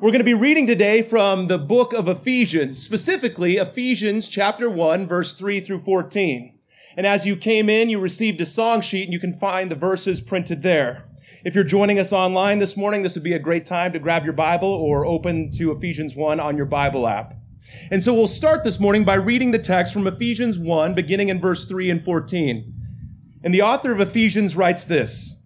We're going to be reading today from the book of Ephesians, specifically Ephesians chapter 1, verse 3 through 14. And as you came in, you received a song sheet and you can find the verses printed there. If you're joining us online this morning, this would be a great time to grab your Bible or open to Ephesians 1 on your Bible app. And so we'll start this morning by reading the text from Ephesians 1, beginning in verse 3 and 14. And the author of Ephesians writes this.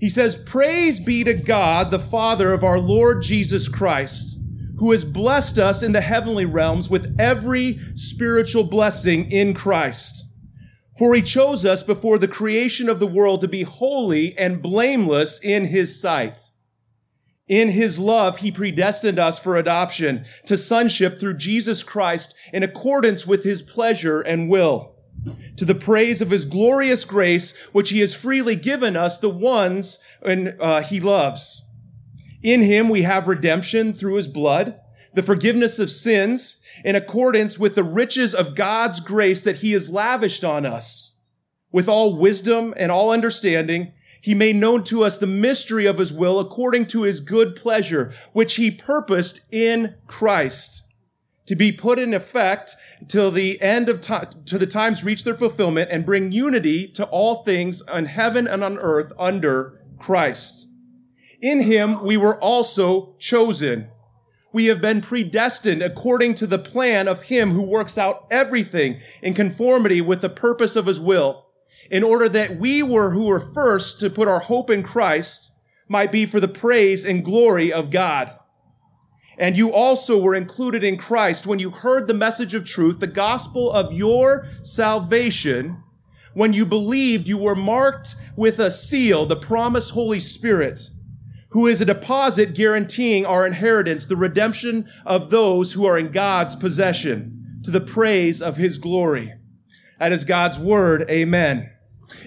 He says, Praise be to God, the Father of our Lord Jesus Christ, who has blessed us in the heavenly realms with every spiritual blessing in Christ. For he chose us before the creation of the world to be holy and blameless in his sight. In his love, he predestined us for adoption to sonship through Jesus Christ in accordance with his pleasure and will to the praise of his glorious grace, which he has freely given us, the ones and, uh, he loves. In him we have redemption through his blood, the forgiveness of sins, in accordance with the riches of God's grace that he has lavished on us. With all wisdom and all understanding, he made known to us the mystery of his will according to his good pleasure, which he purposed in Christ to be put in effect till the end of time, to the times reach their fulfillment and bring unity to all things on heaven and on earth under Christ. In him we were also chosen. We have been predestined according to the plan of him who works out everything in conformity with the purpose of his will, in order that we were who were first to put our hope in Christ might be for the praise and glory of God. And you also were included in Christ when you heard the message of truth, the gospel of your salvation. When you believed, you were marked with a seal, the promised Holy Spirit, who is a deposit guaranteeing our inheritance, the redemption of those who are in God's possession, to the praise of his glory. That is God's word. Amen.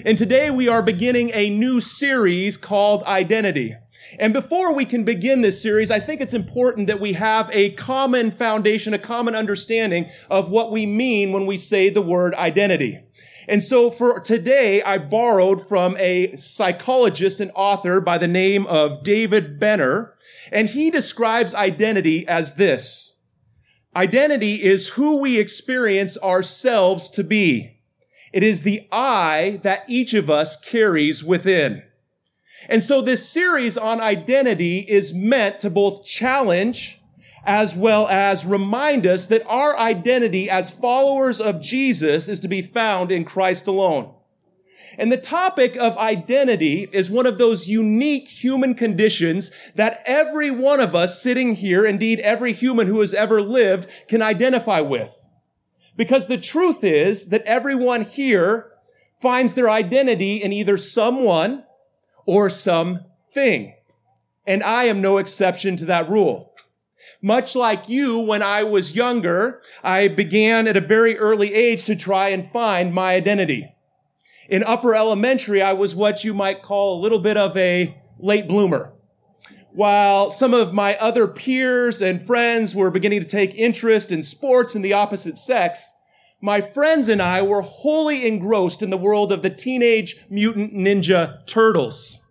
And today we are beginning a new series called Identity. And before we can begin this series, I think it's important that we have a common foundation, a common understanding of what we mean when we say the word identity. And so for today, I borrowed from a psychologist and author by the name of David Benner, and he describes identity as this. Identity is who we experience ourselves to be. It is the I that each of us carries within. And so this series on identity is meant to both challenge as well as remind us that our identity as followers of Jesus is to be found in Christ alone. And the topic of identity is one of those unique human conditions that every one of us sitting here, indeed every human who has ever lived, can identify with. Because the truth is that everyone here finds their identity in either someone or something. And I am no exception to that rule. Much like you, when I was younger, I began at a very early age to try and find my identity. In upper elementary, I was what you might call a little bit of a late bloomer. While some of my other peers and friends were beginning to take interest in sports and the opposite sex, my friends and I were wholly engrossed in the world of the Teenage Mutant Ninja Turtles.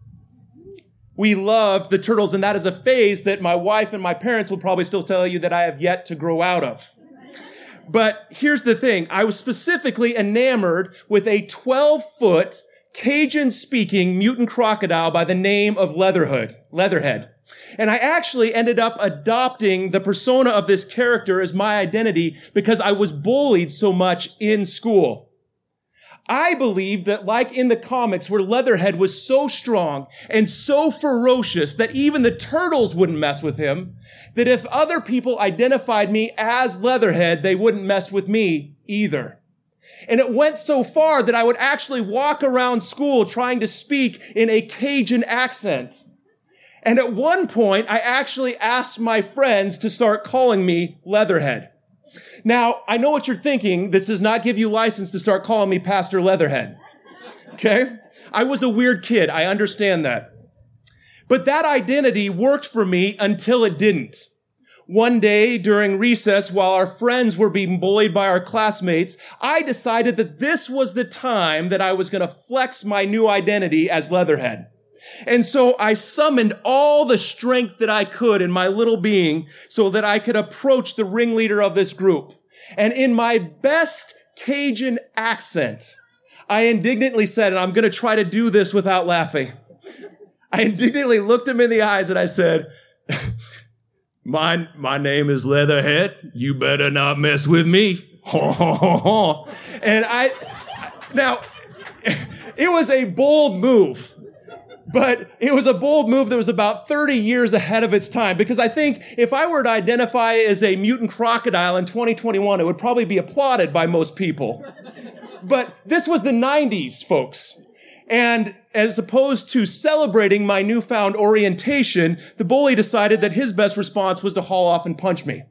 We loved the turtles, and that is a phase that my wife and my parents will probably still tell you that I have yet to grow out of. But here's the thing. I was specifically enamored with a 12 foot Cajun speaking mutant crocodile by the name of Leatherhood, Leatherhead. And I actually ended up adopting the persona of this character as my identity because I was bullied so much in school. I believed that like in the comics where Leatherhead was so strong and so ferocious that even the turtles wouldn't mess with him, that if other people identified me as Leatherhead, they wouldn't mess with me either. And it went so far that I would actually walk around school trying to speak in a Cajun accent. And at one point, I actually asked my friends to start calling me Leatherhead. Now, I know what you're thinking. This does not give you license to start calling me Pastor Leatherhead. Okay? I was a weird kid. I understand that. But that identity worked for me until it didn't. One day during recess, while our friends were being bullied by our classmates, I decided that this was the time that I was going to flex my new identity as Leatherhead. And so I summoned all the strength that I could in my little being so that I could approach the ringleader of this group. And in my best Cajun accent, I indignantly said, and I'm going to try to do this without laughing. I indignantly looked him in the eyes and I said, my, my name is Leatherhead. You better not mess with me. and I, now, it was a bold move but it was a bold move that was about 30 years ahead of its time because I think if I were to identify as a mutant crocodile in 2021, it would probably be applauded by most people. But this was the 90s, folks. And as opposed to celebrating my newfound orientation, the bully decided that his best response was to haul off and punch me.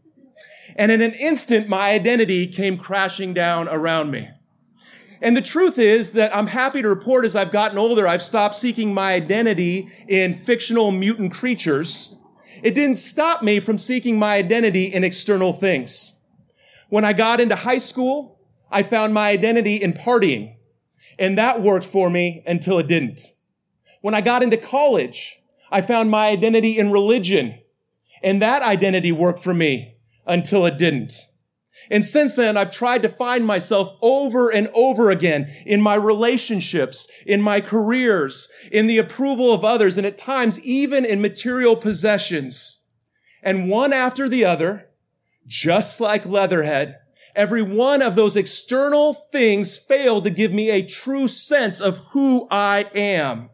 And in an instant, my identity came crashing down around me. And the truth is that I'm happy to report as I've gotten older, I've stopped seeking my identity in fictional mutant creatures. It didn't stop me from seeking my identity in external things. When I got into high school, I found my identity in partying. And that worked for me until it didn't. When I got into college, I found my identity in religion. And that identity worked for me until it didn't. And since then, I've tried to find myself over and over again in my relationships, in my careers, in the approval of others, and at times even in material possessions. And one after the other, just like Leatherhead, every one of those external things failed to give me a true sense of who I am.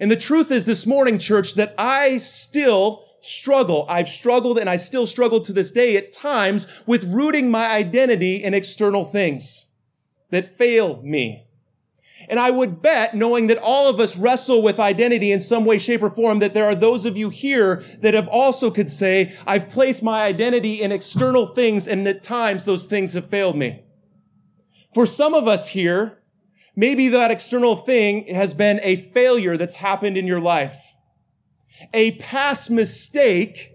And the truth is this morning, church, that I still struggle. I've struggled and I still struggle to this day at times with rooting my identity in external things that fail me. And I would bet, knowing that all of us wrestle with identity in some way, shape, or form, that there are those of you here that have also could say, I've placed my identity in external things and at times those things have failed me. For some of us here, maybe that external thing has been a failure that's happened in your life a past mistake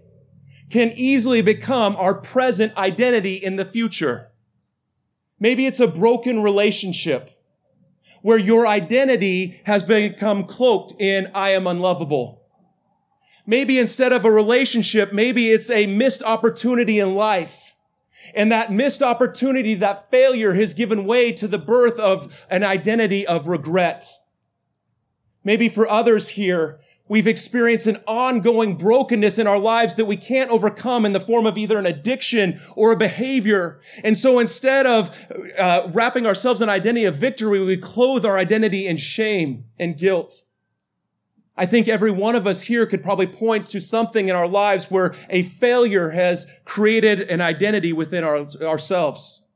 can easily become our present identity in the future. Maybe it's a broken relationship where your identity has become cloaked in I am unlovable. Maybe instead of a relationship, maybe it's a missed opportunity in life. And that missed opportunity, that failure has given way to the birth of an identity of regret. Maybe for others here, We've experienced an ongoing brokenness in our lives that we can't overcome in the form of either an addiction or a behavior. And so instead of uh, wrapping ourselves in identity of victory, we clothe our identity in shame and guilt. I think every one of us here could probably point to something in our lives where a failure has created an identity within our, ourselves.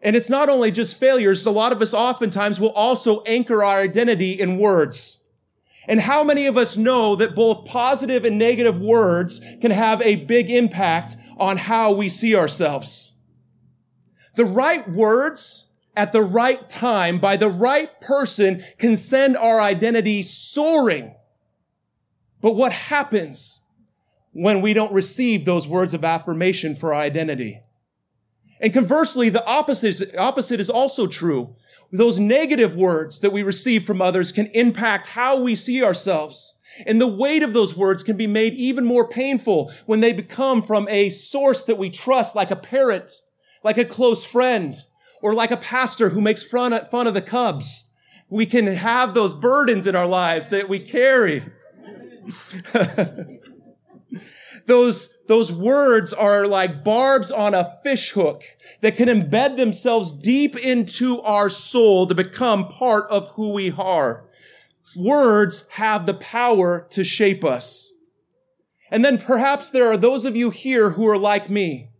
And it's not only just failures. A lot of us oftentimes will also anchor our identity in words. And how many of us know that both positive and negative words can have a big impact on how we see ourselves? The right words at the right time by the right person can send our identity soaring. But what happens when we don't receive those words of affirmation for our identity? And conversely, the opposite, opposite is also true those negative words that we receive from others can impact how we see ourselves. And the weight of those words can be made even more painful when they become from a source that we trust, like a parent, like a close friend, or like a pastor who makes fun of the Cubs. We can have those burdens in our lives that we carry. those, those words are like barbs on a fish hook that can embed themselves deep into our soul to become part of who we are. Words have the power to shape us. And then perhaps there are those of you here who are like me,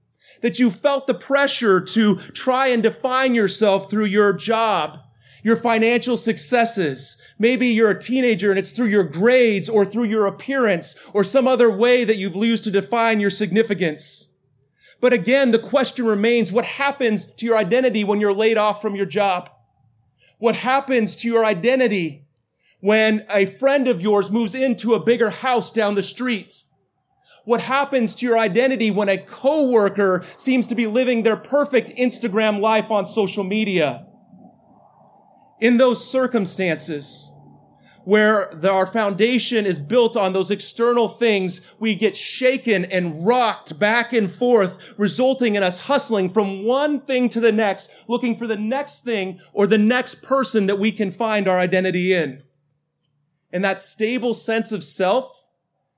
that you felt the pressure to try and define yourself through your job, your financial successes, Maybe you're a teenager and it's through your grades or through your appearance or some other way that you've used to define your significance. But again, the question remains, what happens to your identity when you're laid off from your job? What happens to your identity when a friend of yours moves into a bigger house down the street? What happens to your identity when a coworker seems to be living their perfect Instagram life on social media? In those circumstances, where the, our foundation is built on those external things, we get shaken and rocked back and forth, resulting in us hustling from one thing to the next, looking for the next thing or the next person that we can find our identity in. And that stable sense of self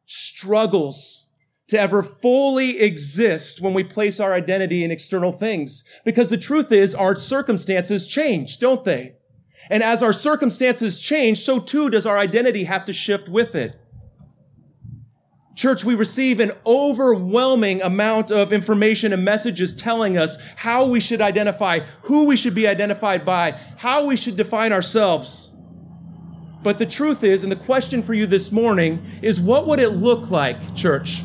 struggles to ever fully exist when we place our identity in external things. Because the truth is our circumstances change, don't they? And as our circumstances change, so too does our identity have to shift with it. Church, we receive an overwhelming amount of information and messages telling us how we should identify, who we should be identified by, how we should define ourselves. But the truth is, and the question for you this morning is what would it look like, church,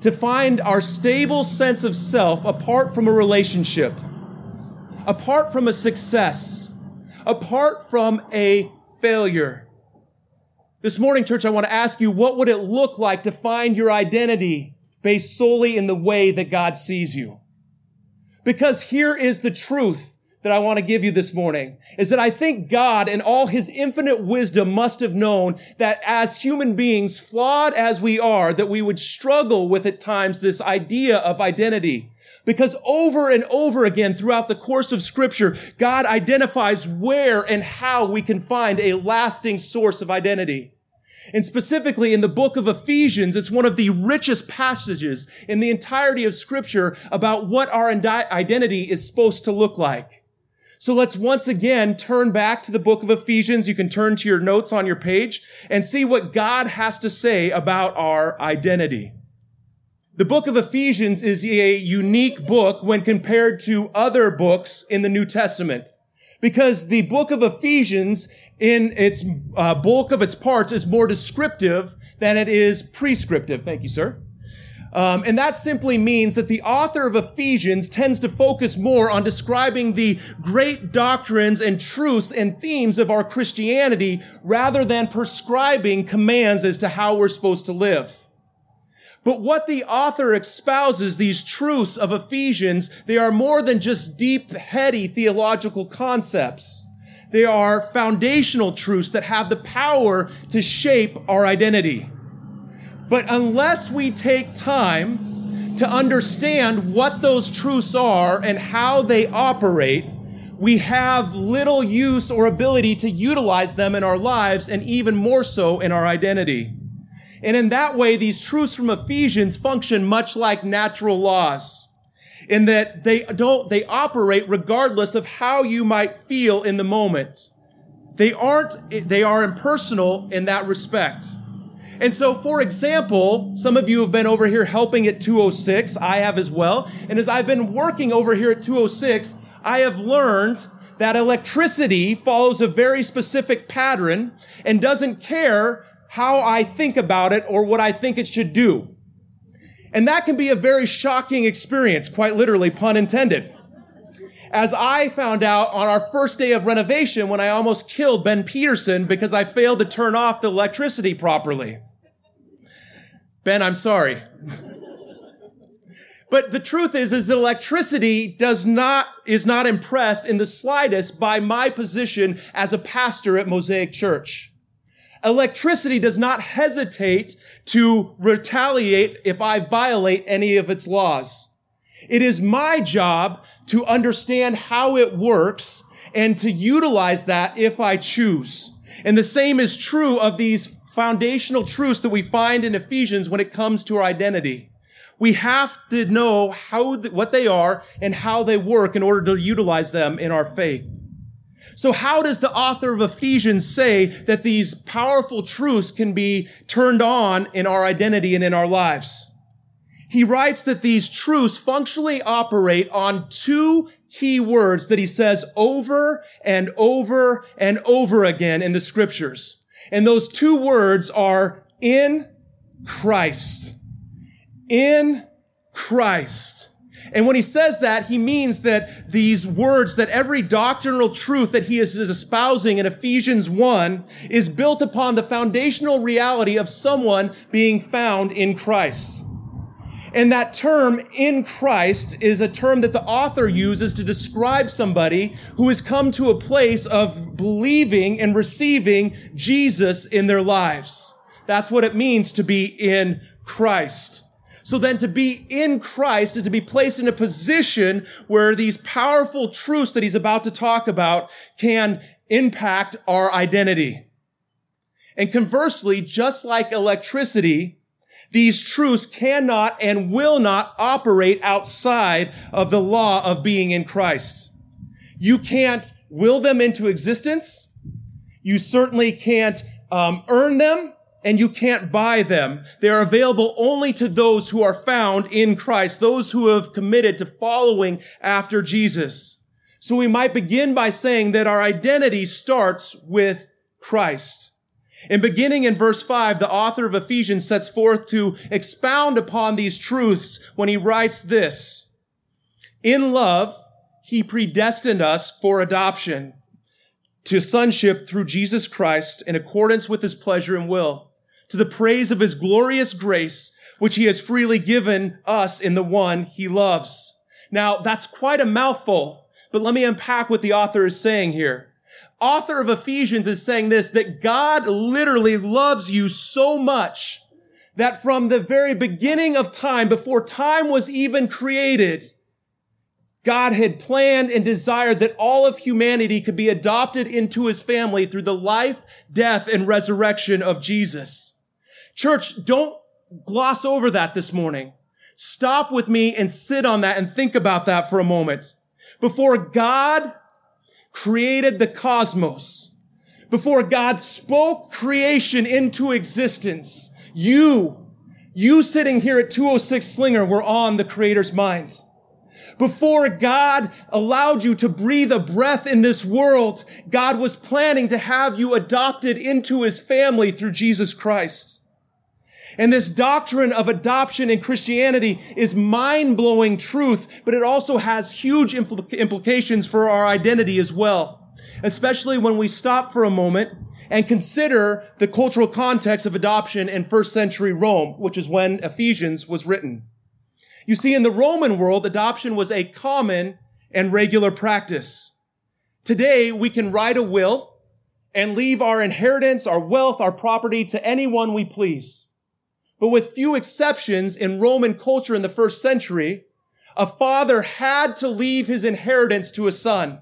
to find our stable sense of self apart from a relationship, apart from a success, apart from a failure. This morning, church, I want to ask you, what would it look like to find your identity based solely in the way that God sees you? Because here is the truth that I want to give you this morning is that I think God and all his infinite wisdom must have known that as human beings, flawed as we are, that we would struggle with at times this idea of identity. Because over and over again throughout the course of scripture, God identifies where and how we can find a lasting source of identity. And specifically in the book of Ephesians, it's one of the richest passages in the entirety of scripture about what our identity is supposed to look like. So let's once again turn back to the book of Ephesians. You can turn to your notes on your page and see what God has to say about our identity. The book of Ephesians is a unique book when compared to other books in the New Testament. Because the book of Ephesians, in its uh, bulk of its parts, is more descriptive than it is prescriptive. Thank you, sir. Um, and that simply means that the author of Ephesians tends to focus more on describing the great doctrines and truths and themes of our Christianity rather than prescribing commands as to how we're supposed to live. But what the author espouses, these truths of Ephesians, they are more than just deep, heady theological concepts. They are foundational truths that have the power to shape our identity. But unless we take time to understand what those truths are and how they operate, we have little use or ability to utilize them in our lives and even more so in our identity. And in that way, these truths from Ephesians function much like natural laws in that they don't, they operate regardless of how you might feel in the moment. They aren't, they are impersonal in that respect. And so, for example, some of you have been over here helping at 206. I have as well. And as I've been working over here at 206, I have learned that electricity follows a very specific pattern and doesn't care how I think about it or what I think it should do. And that can be a very shocking experience, quite literally, pun intended. As I found out on our first day of renovation when I almost killed Ben Peterson because I failed to turn off the electricity properly. Ben, I'm sorry. But the truth is, is that electricity does not, is not impressed in the slightest by my position as a pastor at Mosaic Church. Electricity does not hesitate to retaliate if I violate any of its laws. It is my job to understand how it works and to utilize that if I choose. And the same is true of these foundational truths that we find in Ephesians when it comes to our identity. We have to know how, what they are and how they work in order to utilize them in our faith. So how does the author of Ephesians say that these powerful truths can be turned on in our identity and in our lives? He writes that these truths functionally operate on two key words that he says over and over and over again in the scriptures. And those two words are in Christ. In Christ. And when he says that, he means that these words, that every doctrinal truth that he is espousing in Ephesians 1 is built upon the foundational reality of someone being found in Christ. And that term in Christ is a term that the author uses to describe somebody who has come to a place of believing and receiving Jesus in their lives. That's what it means to be in Christ. So then to be in Christ is to be placed in a position where these powerful truths that he's about to talk about can impact our identity. And conversely, just like electricity, these truths cannot and will not operate outside of the law of being in Christ. You can't will them into existence. You certainly can't um, earn them and you can't buy them. They are available only to those who are found in Christ, those who have committed to following after Jesus. So we might begin by saying that our identity starts with Christ. And beginning in verse 5, the author of Ephesians sets forth to expound upon these truths when he writes this. In love, he predestined us for adoption to sonship through Jesus Christ in accordance with his pleasure and will to the praise of his glorious grace, which he has freely given us in the one he loves. Now, that's quite a mouthful, but let me unpack what the author is saying here. Author of Ephesians is saying this, that God literally loves you so much that from the very beginning of time, before time was even created, God had planned and desired that all of humanity could be adopted into his family through the life, death, and resurrection of Jesus. Church, don't gloss over that this morning. Stop with me and sit on that and think about that for a moment. Before God created the cosmos, before God spoke creation into existence, you, you sitting here at 206 Slinger were on the creator's mind. Before God allowed you to breathe a breath in this world, God was planning to have you adopted into his family through Jesus Christ. And this doctrine of adoption in Christianity is mind-blowing truth, but it also has huge impl- implications for our identity as well. Especially when we stop for a moment and consider the cultural context of adoption in first century Rome, which is when Ephesians was written. You see, in the Roman world, adoption was a common and regular practice. Today, we can write a will and leave our inheritance, our wealth, our property to anyone we please. But with few exceptions in Roman culture in the first century, a father had to leave his inheritance to a son.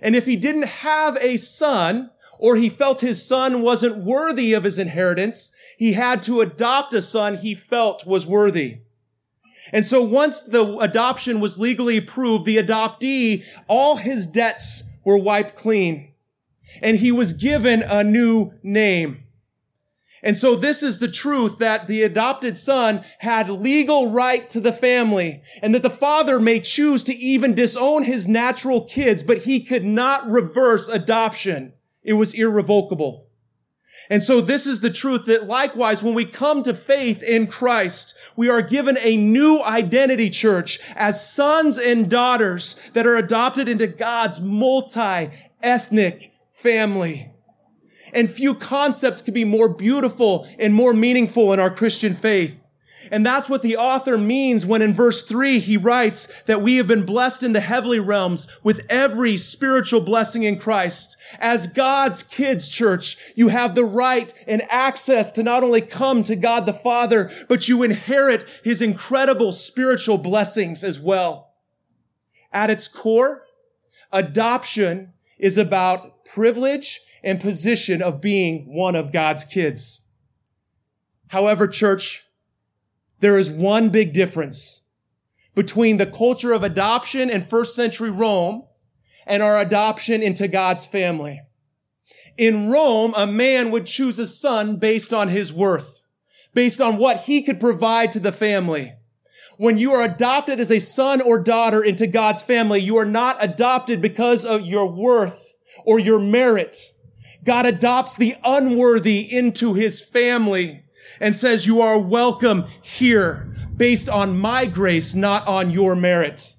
And if he didn't have a son, or he felt his son wasn't worthy of his inheritance, he had to adopt a son he felt was worthy. And so once the adoption was legally approved, the adoptee, all his debts were wiped clean. And he was given a new name. And so this is the truth that the adopted son had legal right to the family and that the father may choose to even disown his natural kids, but he could not reverse adoption. It was irrevocable. And so this is the truth that likewise, when we come to faith in Christ, we are given a new identity church as sons and daughters that are adopted into God's multi-ethnic family and few concepts could be more beautiful and more meaningful in our Christian faith. And that's what the author means when in verse three he writes that we have been blessed in the heavenly realms with every spiritual blessing in Christ. As God's kids, church, you have the right and access to not only come to God the Father, but you inherit his incredible spiritual blessings as well. At its core, adoption is about privilege and position of being one of God's kids. However, church, there is one big difference between the culture of adoption in first century Rome and our adoption into God's family. In Rome, a man would choose a son based on his worth, based on what he could provide to the family. When you are adopted as a son or daughter into God's family, you are not adopted because of your worth or your merit. God adopts the unworthy into his family and says, you are welcome here. based on my grace, not on your merit.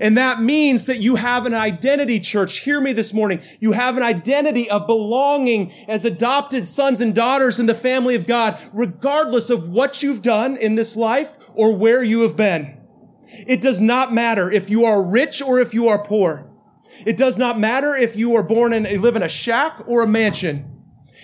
And that means that you have an identity, church. Hear me this morning. You have an identity of belonging as adopted sons and daughters in the family of God, regardless of what you've done in this life or where you have been. It does not matter if you are rich or if you are poor. It does not matter if you are born and live in a shack or a mansion.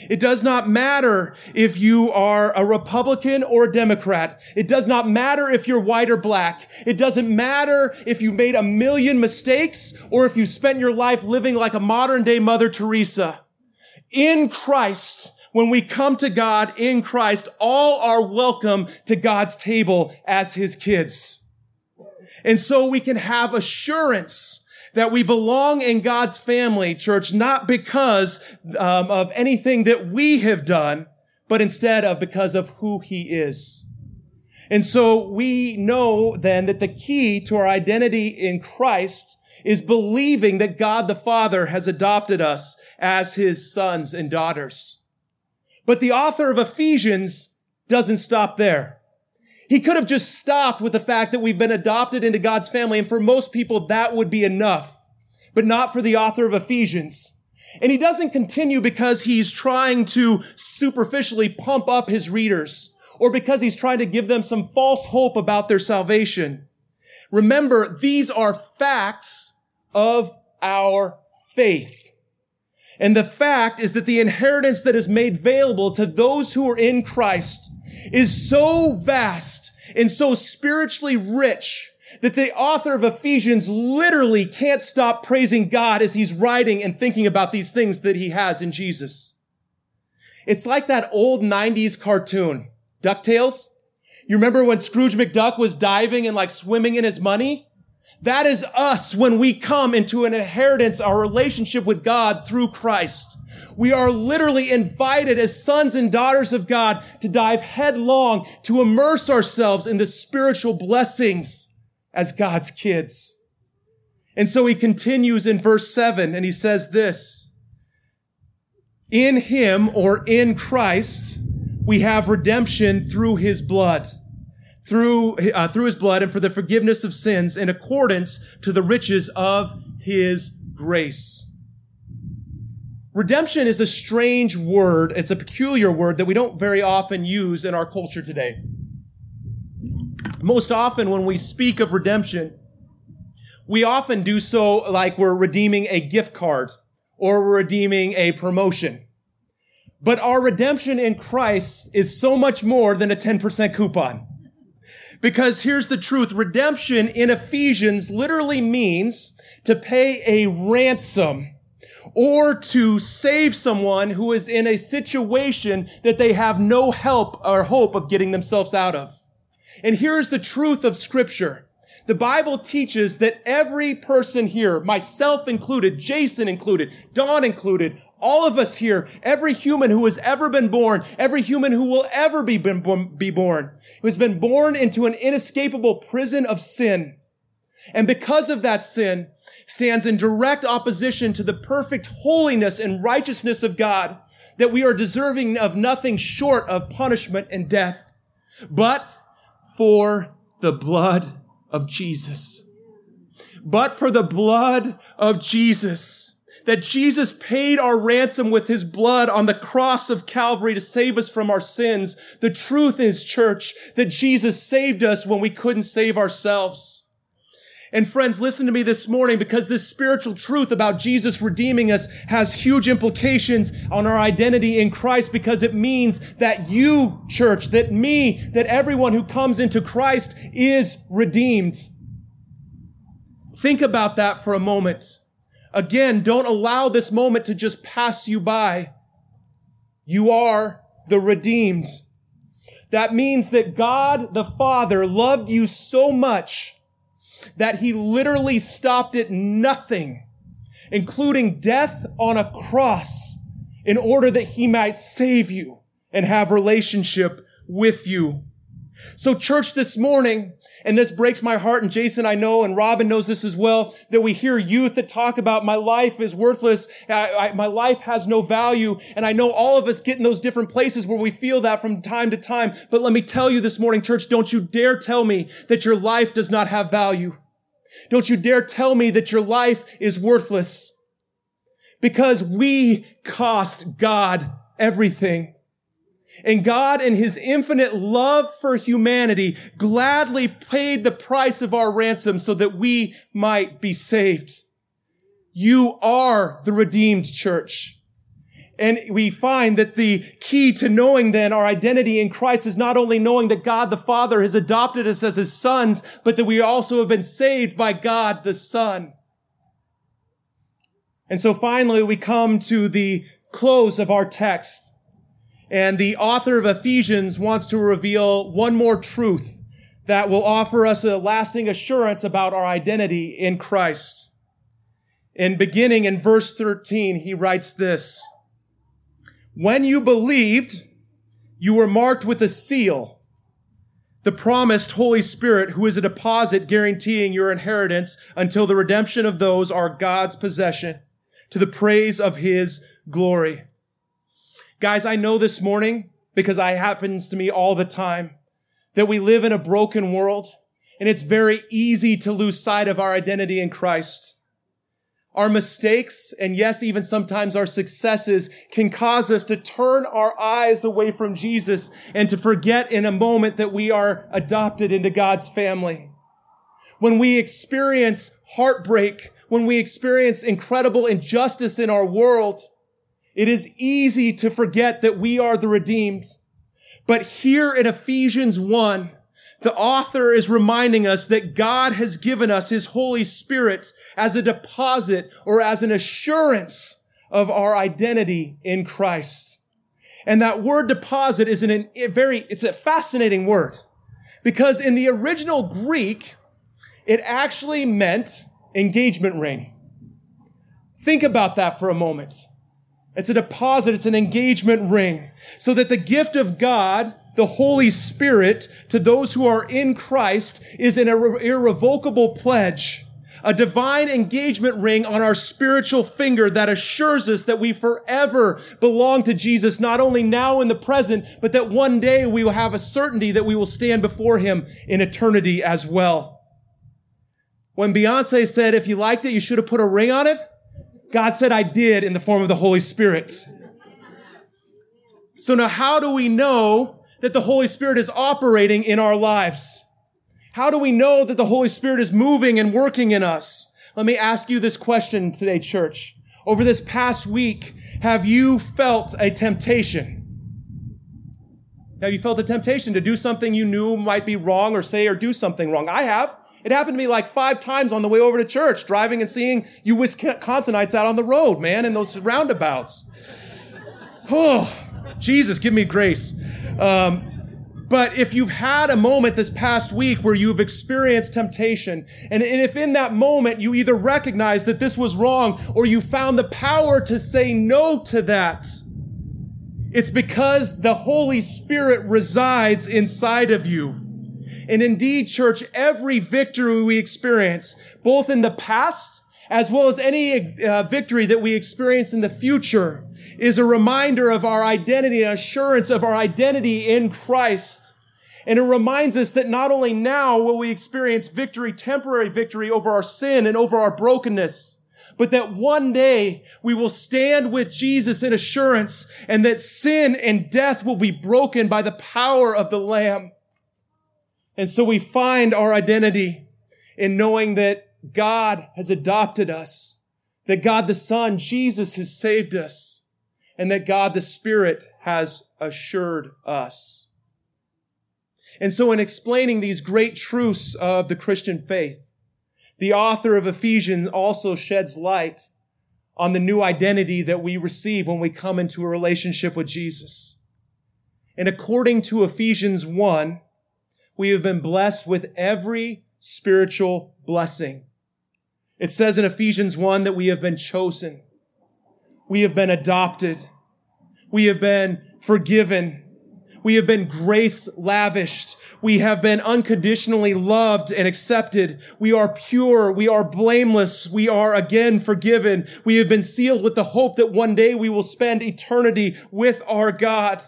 It does not matter if you are a Republican or a Democrat. It does not matter if you're white or black. It doesn't matter if you made a million mistakes or if you spent your life living like a modern day Mother Teresa. In Christ, when we come to God in Christ, all are welcome to God's table as his kids. And so we can have assurance that we belong in God's family, church, not because um, of anything that we have done, but instead of because of who he is. And so we know then that the key to our identity in Christ is believing that God the Father has adopted us as his sons and daughters. But the author of Ephesians doesn't stop there. He could have just stopped with the fact that we've been adopted into God's family. And for most people, that would be enough, but not for the author of Ephesians. And he doesn't continue because he's trying to superficially pump up his readers or because he's trying to give them some false hope about their salvation. Remember, these are facts of our faith. And the fact is that the inheritance that is made available to those who are in Christ is so vast and so spiritually rich that the author of Ephesians literally can't stop praising God as he's writing and thinking about these things that he has in Jesus. It's like that old 90s cartoon, DuckTales. You remember when Scrooge McDuck was diving and like swimming in his money? That is us when we come into an inheritance, our relationship with God through Christ. We are literally invited as sons and daughters of God to dive headlong, to immerse ourselves in the spiritual blessings as God's kids. And so he continues in verse seven and he says this, in him or in Christ, we have redemption through his blood through, uh, through his blood and for the forgiveness of sins in accordance to the riches of his grace. Redemption is a strange word. It's a peculiar word that we don't very often use in our culture today. Most often when we speak of redemption, we often do so like we're redeeming a gift card or we're redeeming a promotion. But our redemption in Christ is so much more than a 10% coupon. Because here's the truth. Redemption in Ephesians literally means to pay a ransom or to save someone who is in a situation that they have no help or hope of getting themselves out of. And here's the truth of scripture. The Bible teaches that every person here, myself included, Jason included, Don included, all of us here, every human who has ever been born, every human who will ever be, been, be born, who has been born into an inescapable prison of sin. And because of that sin, stands in direct opposition to the perfect holiness and righteousness of God, that we are deserving of nothing short of punishment and death, but for the blood of Jesus. But for the blood of Jesus that Jesus paid our ransom with his blood on the cross of Calvary to save us from our sins. The truth is, church, that Jesus saved us when we couldn't save ourselves. And friends, listen to me this morning because this spiritual truth about Jesus redeeming us has huge implications on our identity in Christ because it means that you, church, that me, that everyone who comes into Christ is redeemed. Think about that for a moment. Again, don't allow this moment to just pass you by. You are the redeemed. That means that God the Father loved you so much that he literally stopped at nothing, including death on a cross, in order that he might save you and have relationship with you. So church this morning, and this breaks my heart, and Jason I know, and Robin knows this as well, that we hear youth that talk about my life is worthless, I, I, my life has no value, and I know all of us get in those different places where we feel that from time to time, but let me tell you this morning, church, don't you dare tell me that your life does not have value. Don't you dare tell me that your life is worthless. Because we cost God everything. And God, in his infinite love for humanity, gladly paid the price of our ransom so that we might be saved. You are the redeemed church. And we find that the key to knowing then our identity in Christ is not only knowing that God the Father has adopted us as his sons, but that we also have been saved by God the Son. And so finally we come to the close of our text. And the author of Ephesians wants to reveal one more truth that will offer us a lasting assurance about our identity in Christ. In beginning in verse 13, he writes this, When you believed, you were marked with a seal, the promised Holy Spirit, who is a deposit guaranteeing your inheritance until the redemption of those are God's possession to the praise of his glory. Guys, I know this morning because it happens to me all the time that we live in a broken world and it's very easy to lose sight of our identity in Christ. Our mistakes and yes, even sometimes our successes can cause us to turn our eyes away from Jesus and to forget in a moment that we are adopted into God's family. When we experience heartbreak, when we experience incredible injustice in our world, it is easy to forget that we are the redeemed. But here in Ephesians 1, the author is reminding us that God has given us his Holy Spirit as a deposit or as an assurance of our identity in Christ. And that word deposit is an, a very, it's a fascinating word because in the original Greek, it actually meant engagement ring. Think about that for a moment. It's a deposit. It's an engagement ring so that the gift of God, the Holy Spirit to those who are in Christ is an irre- irrevocable pledge. A divine engagement ring on our spiritual finger that assures us that we forever belong to Jesus, not only now in the present, but that one day we will have a certainty that we will stand before Him in eternity as well. When Beyonce said, if you liked it, you should have put a ring on it, God said, I did in the form of the Holy Spirit. So now how do we know that the Holy Spirit is operating in our lives? How do we know that the Holy Spirit is moving and working in us? Let me ask you this question today, church. Over this past week, have you felt a temptation? Have you felt a temptation to do something you knew might be wrong or say or do something wrong? I have. It happened to me like five times on the way over to church, driving and seeing you Wisconsinites out on the road, man, in those roundabouts. Oh, Jesus, give me grace. Um, but if you've had a moment this past week where you've experienced temptation, and, and if in that moment you either recognize that this was wrong or you found the power to say no to that, it's because the Holy Spirit resides inside of you. And indeed, church, every victory we experience, both in the past as well as any uh, victory that we experience in the future, is a reminder of our identity, an assurance of our identity in Christ. And it reminds us that not only now will we experience victory, temporary victory over our sin and over our brokenness, but that one day we will stand with Jesus in assurance and that sin and death will be broken by the power of the Lamb. And so we find our identity in knowing that God has adopted us, that God the Son, Jesus, has saved us, and that God the Spirit has assured us. And so in explaining these great truths of the Christian faith, the author of Ephesians also sheds light on the new identity that we receive when we come into a relationship with Jesus. And according to Ephesians 1, we have been blessed with every spiritual blessing. It says in Ephesians 1 that we have been chosen. We have been adopted. We have been forgiven. We have been grace lavished. We have been unconditionally loved and accepted. We are pure. We are blameless. We are again forgiven. We have been sealed with the hope that one day we will spend eternity with our God.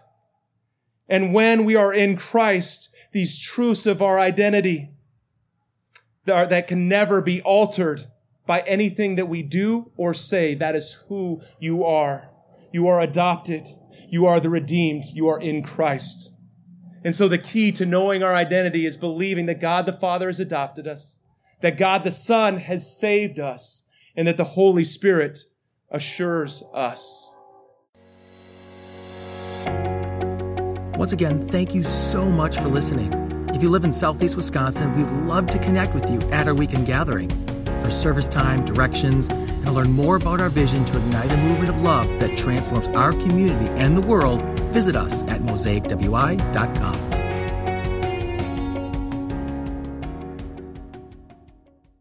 And when we are in Christ, these truths of our identity that can never be altered by anything that we do or say, that is who you are. You are adopted. You are the redeemed. You are in Christ. And so the key to knowing our identity is believing that God the Father has adopted us, that God the Son has saved us, and that the Holy Spirit assures us. Once again, thank you so much for listening. If you live in Southeast Wisconsin, we would love to connect with you at our weekend gathering. For service time, directions, and to learn more about our vision to ignite a movement of love that transforms our community and the world, visit us at mosaicwi.com.